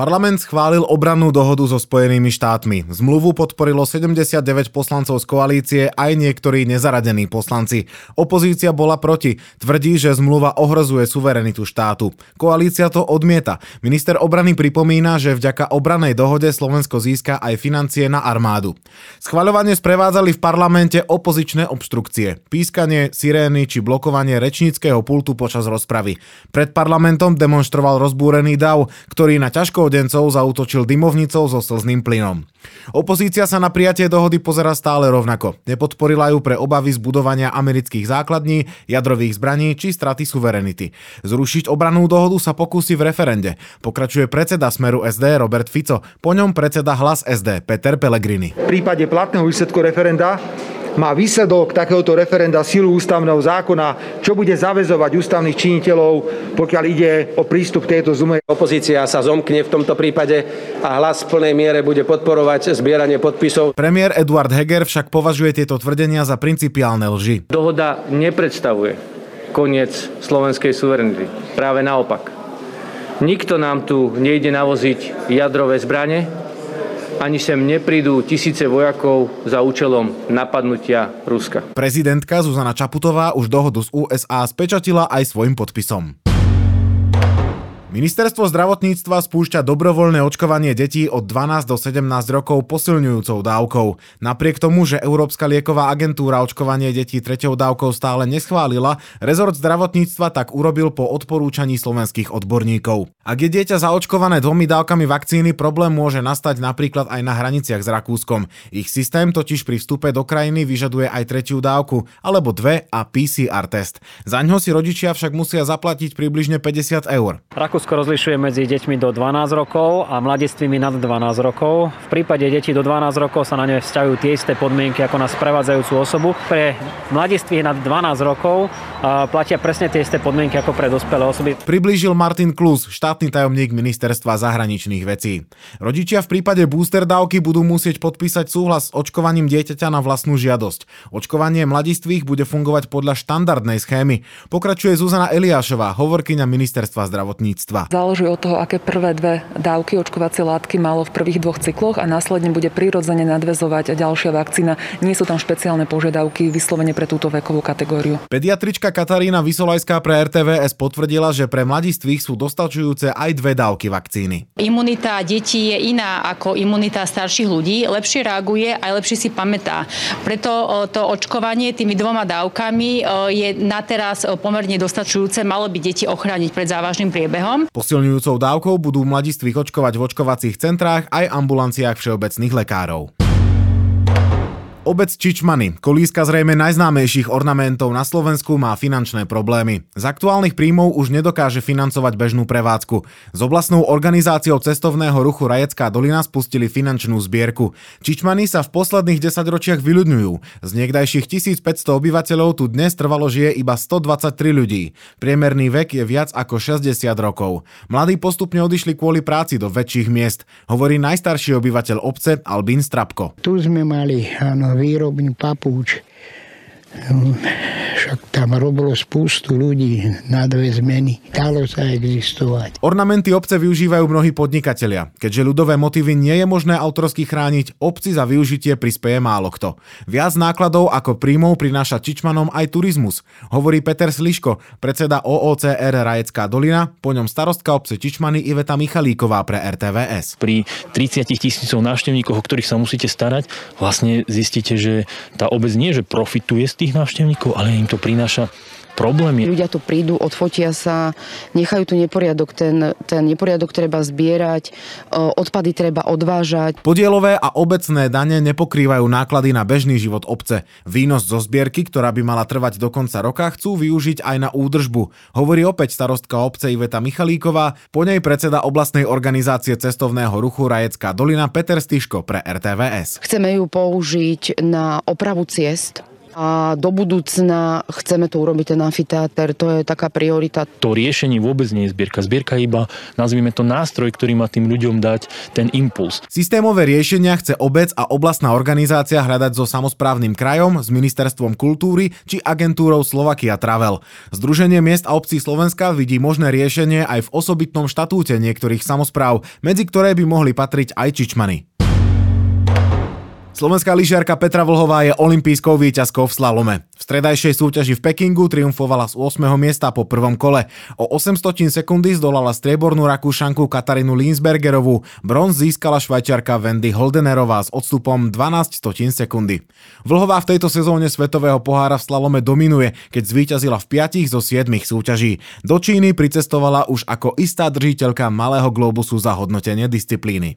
Parlament schválil obrannú dohodu so Spojenými štátmi. Zmluvu podporilo 79 poslancov z koalície aj niektorí nezaradení poslanci. Opozícia bola proti. Tvrdí, že zmluva ohrozuje suverenitu štátu. Koalícia to odmieta. Minister obrany pripomína, že vďaka obranej dohode Slovensko získa aj financie na armádu. Schvaľovanie sprevádzali v parlamente opozičné obštrukcie. Pískanie, sirény či blokovanie rečníckého pultu počas rozpravy. Pred parlamentom demonstroval rozbúrený dav, ktorý na ťažko súrodencov zautočil dymovnicou so slzným plynom. Opozícia sa na prijatie dohody pozera stále rovnako. Nepodporila ju pre obavy z budovania amerických základní, jadrových zbraní či straty suverenity. Zrušiť obranú dohodu sa pokúsi v referende. Pokračuje predseda Smeru SD Robert Fico, po ňom predseda Hlas SD Peter Pellegrini. V prípade platného výsledku referenda má výsledok takéhoto referenda silu ústavného zákona, čo bude zavezovať ústavných činiteľov, pokiaľ ide o prístup k tejto zume. Opozícia sa zomkne v tomto prípade a hlas v plnej miere bude podporovať zbieranie podpisov. Premiér Eduard Heger však považuje tieto tvrdenia za principiálne lži. Dohoda nepredstavuje koniec slovenskej suverenity. Práve naopak. Nikto nám tu nejde navoziť jadrové zbranie, ani sem neprídu tisíce vojakov za účelom napadnutia Ruska. Prezidentka Zuzana Čaputová už dohodu z USA spečatila aj svojim podpisom. Ministerstvo zdravotníctva spúšťa dobrovoľné očkovanie detí od 12 do 17 rokov posilňujúcou dávkou. Napriek tomu, že Európska lieková agentúra očkovanie detí treťou dávkou stále neschválila, rezort zdravotníctva tak urobil po odporúčaní slovenských odborníkov. Ak je dieťa zaočkované dvomi dávkami vakcíny, problém môže nastať napríklad aj na hraniciach s Rakúskom. Ich systém totiž pri vstupe do krajiny vyžaduje aj tretiu dávku, alebo dve a PCR test. Za ňo si rodičia však musia zaplatiť približne 50 eur. Rakúsko rozlišuje medzi deťmi do 12 rokov a mladistvými nad 12 rokov. V prípade detí do 12 rokov sa na ne vzťahujú tie isté podmienky ako na sprevádzajúcu osobu. Pre mladistvých nad 12 rokov platia presne tie isté podmienky ako pre dospelé osoby. Priblížil Martin Klus, štátny tajomník ministerstva zahraničných vecí. Rodičia v prípade booster dávky budú musieť podpísať súhlas s očkovaním dieťaťa na vlastnú žiadosť. Očkovanie mladistvých bude fungovať podľa štandardnej schémy. Pokračuje Zuzana Eliášová, hovorkyňa ministerstva zdravotníctva zdravotníctva. Záleží od toho, aké prvé dve dávky očkovacie látky malo v prvých dvoch cykloch a následne bude prirodzene nadvezovať ďalšia vakcína. Nie sú tam špeciálne požiadavky vyslovene pre túto vekovú kategóriu. Pediatrička Katarína Vysolajská pre RTVS potvrdila, že pre mladistvých sú dostačujúce aj dve dávky vakcíny. Imunita detí je iná ako imunita starších ľudí. Lepšie reaguje a lepšie si pamätá. Preto to očkovanie tými dvoma dávkami je na teraz pomerne dostačujúce. Malo by deti ochrániť pred závažným priebehom. Posilňujúcou dávkou budú mladistvých očkovať v očkovacích centrách aj ambulanciách všeobecných lekárov. Obec Čičmany, kolíska zrejme najznámejších ornamentov na Slovensku, má finančné problémy. Z aktuálnych príjmov už nedokáže financovať bežnú prevádzku. S oblastnou organizáciou cestovného ruchu Rajecká dolina spustili finančnú zbierku. Čičmany sa v posledných desaťročiach vyľudňujú. Z niekdajších 1500 obyvateľov tu dnes trvalo žije iba 123 ľudí. Priemerný vek je viac ako 60 rokov. Mladí postupne odišli kvôli práci do väčších miest, hovorí najstarší obyvateľ obce Albín Strapko. Tu sme mali áno, výrobný papúč však tam robilo spústu ľudí na dve zmeny. Dalo sa existovať. Ornamenty obce využívajú mnohí podnikatelia. Keďže ľudové motívy nie je možné autorsky chrániť, obci za využitie prispieje málo kto. Viac nákladov ako príjmov prináša Čičmanom aj turizmus, hovorí Peter Sliško, predseda OOCR Rajecká dolina, po ňom starostka obce Čičmany Iveta Michalíková pre RTVS. Pri 30 tisícov návštevníkov, o ktorých sa musíte starať, vlastne zistíte, že tá obec nie, že profituje z tých návštevníkov, ale im to prináša problémy. Ľudia tu prídu, odfotia sa, nechajú tu neporiadok, ten, ten neporiadok treba zbierať, odpady treba odvážať. Podielové a obecné dane nepokrývajú náklady na bežný život obce. Výnos zo zbierky, ktorá by mala trvať do konca roka, chcú využiť aj na údržbu. Hovorí opäť starostka obce Iveta Michalíková, po nej predseda oblastnej organizácie cestovného ruchu Rajecká dolina Peter Stiško pre RTVS. Chceme ju použiť na opravu ciest, A do budúcna chceme to urobiť ten amfiteáter, to je taká priorita. To riešenie vôbec nie je zbierka. Zbierka je iba, nazvime to nástroj, ktorý má tým ľuďom dať ten impuls. Systémové riešenia chce obec a oblastná organizácia hľadať so samozprávnym krajom, s ministerstvom kultúry či agentúrou Slovakia Travel. Združenie miest a obcí Slovenska vidí možné riešenie aj v osobitnom štatúte niektorých samozpráv, medzi ktoré by mohli patriť aj Čičmany. Slovenská lyžiarka Petra Vlhová je olympijskou výťazkou v slalome. V stredajšej súťaži v Pekingu triumfovala z 8. miesta po prvom kole. O 800 sekundy zdolala striebornú rakúšanku Katarínu Linsbergerovú. Bronz získala švajčiarka Wendy Holdenerová s odstupom 12 stotín sekundy. Vlhová v tejto sezóne svetového pohára v slalome dominuje, keď zvíťazila v 5 zo 7 súťaží. Do Číny pricestovala už ako istá držiteľka malého globusu za hodnotenie disciplíny.